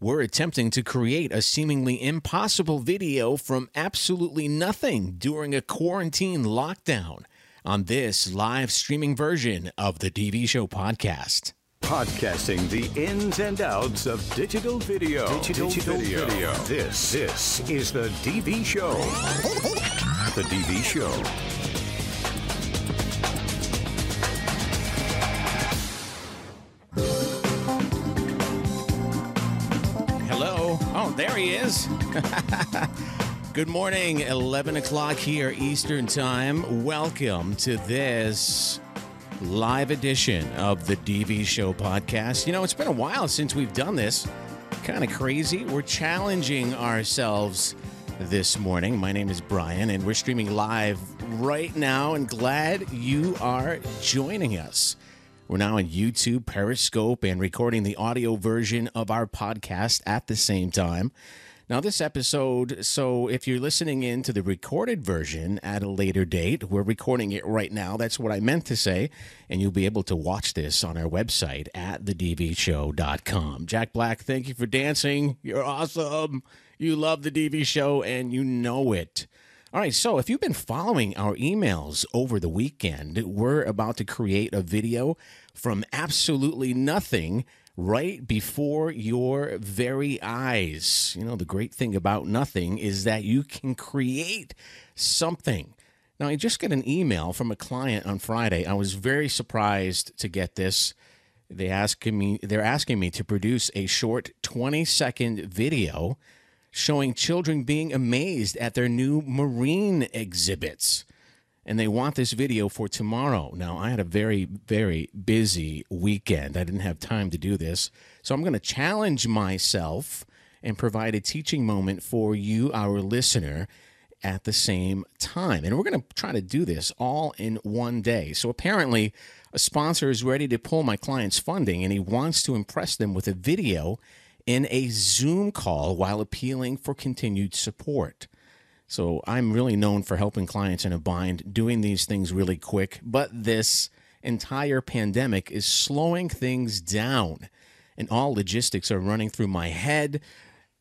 We're attempting to create a seemingly impossible video from absolutely nothing during a quarantine lockdown on this live streaming version of the DV Show podcast. Podcasting the ins and outs of digital video. Digital, digital video. video. This, this is the DV Show. The DV Show. There he is. Good morning, 11 o'clock here Eastern Time. Welcome to this live edition of the DV Show podcast. You know, it's been a while since we've done this. Kind of crazy. We're challenging ourselves this morning. My name is Brian, and we're streaming live right now, and glad you are joining us. We're now on YouTube, Periscope, and recording the audio version of our podcast at the same time. Now, this episode, so if you're listening in to the recorded version at a later date, we're recording it right now. That's what I meant to say. And you'll be able to watch this on our website at thedvshow.com. Jack Black, thank you for dancing. You're awesome. You love the DV show and you know it. All right, so if you've been following our emails over the weekend, we're about to create a video from absolutely nothing right before your very eyes. You know, the great thing about nothing is that you can create something. Now, I just got an email from a client on Friday. I was very surprised to get this. They asking me they're asking me to produce a short 20 second video showing children being amazed at their new marine exhibits. And they want this video for tomorrow. Now, I had a very, very busy weekend. I didn't have time to do this. So I'm going to challenge myself and provide a teaching moment for you, our listener, at the same time. And we're going to try to do this all in one day. So apparently, a sponsor is ready to pull my client's funding and he wants to impress them with a video in a Zoom call while appealing for continued support. So I'm really known for helping clients in a bind, doing these things really quick, but this entire pandemic is slowing things down. And all logistics are running through my head,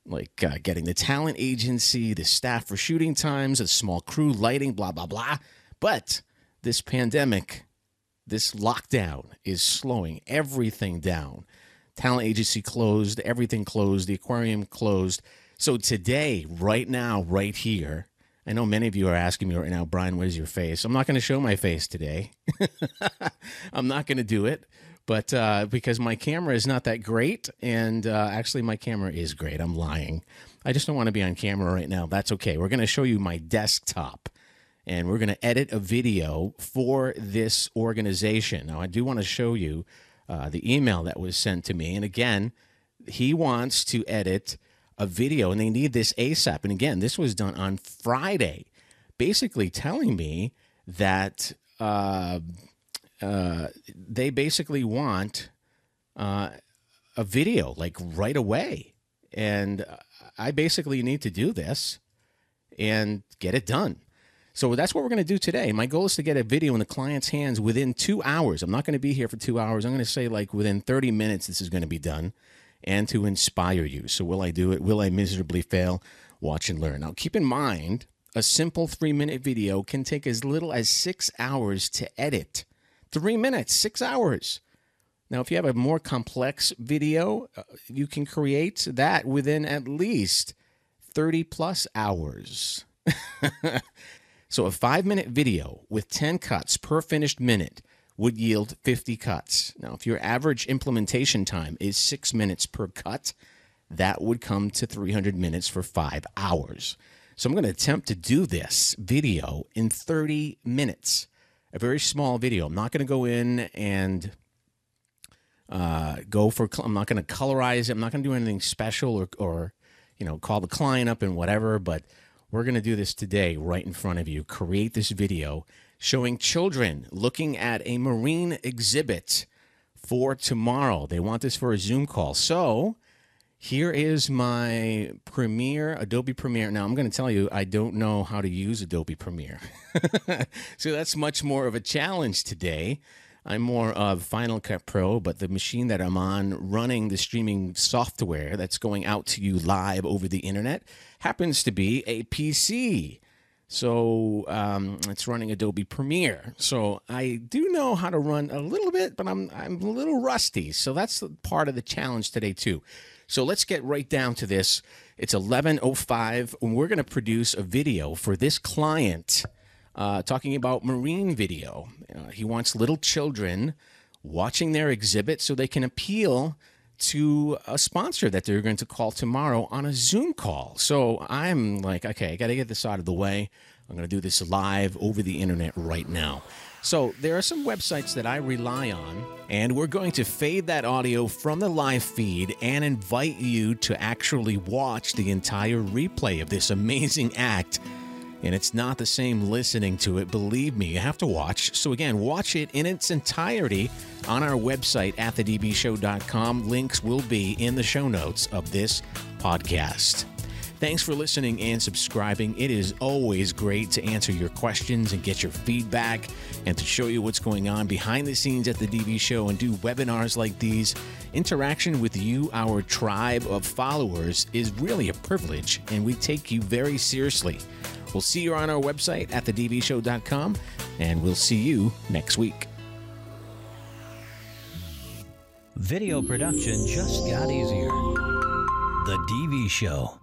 like uh, getting the talent agency, the staff for shooting times, a small crew, lighting, blah, blah, blah. But this pandemic, this lockdown is slowing everything down talent agency closed, everything closed, the aquarium closed. So today, right now, right here, I know many of you are asking me right now, Brian, where's your face? I'm not going to show my face today. I'm not going to do it, but uh, because my camera is not that great, and uh, actually, my camera is great. I'm lying. I just don't want to be on camera right now. That's okay. We're going to show you my desktop, and we're going to edit a video for this organization. Now, I do want to show you uh, the email that was sent to me. And again, he wants to edit a video and they need this ASAP. And again, this was done on Friday, basically telling me that uh, uh, they basically want uh, a video like right away. And I basically need to do this and get it done. So that's what we're going to do today. My goal is to get a video in the client's hands within two hours. I'm not going to be here for two hours. I'm going to say like within 30 minutes, this is going to be done and to inspire you. So will I do it? Will I miserably fail? Watch and learn. Now keep in mind, a simple three minute video can take as little as six hours to edit. Three minutes, six hours. Now, if you have a more complex video, uh, you can create that within at least 30 plus hours. So a five minute video with 10 cuts per finished minute would yield 50 cuts. Now, if your average implementation time is six minutes per cut, that would come to 300 minutes for five hours. So I'm going to attempt to do this video in 30 minutes. A very small video. I'm not going to go in and uh, go for. I'm not going to colorize it. I'm not going to do anything special or, or, you know, call the client up and whatever. But we're going to do this today right in front of you. Create this video showing children looking at a marine exhibit for tomorrow. They want this for a Zoom call. So here is my Premiere, Adobe Premiere. Now, I'm going to tell you, I don't know how to use Adobe Premiere. so that's much more of a challenge today. I'm more of Final Cut Pro, but the machine that I'm on running the streaming software that's going out to you live over the internet happens to be a PC. So um, it's running Adobe Premiere. So I do know how to run a little bit, but I'm I'm a little rusty. So that's part of the challenge today too. So let's get right down to this. It's 11:05, and we're going to produce a video for this client uh, talking about marine video. Uh, he wants little children watching their exhibit so they can appeal to a sponsor that they're going to call tomorrow on a Zoom call. So I'm like, okay, I got to get this out of the way. I'm going to do this live over the internet right now. So there are some websites that I rely on, and we're going to fade that audio from the live feed and invite you to actually watch the entire replay of this amazing act and it's not the same listening to it. Believe me, you have to watch. So, again, watch it in its entirety on our website at thedvshow.com. Links will be in the show notes of this podcast. Thanks for listening and subscribing. It is always great to answer your questions and get your feedback and to show you what's going on behind the scenes at the DV Show and do webinars like these. Interaction with you, our tribe of followers, is really a privilege, and we take you very seriously. We'll see you on our website at thedvshow.com and we'll see you next week. Video production just got easier. The DV Show.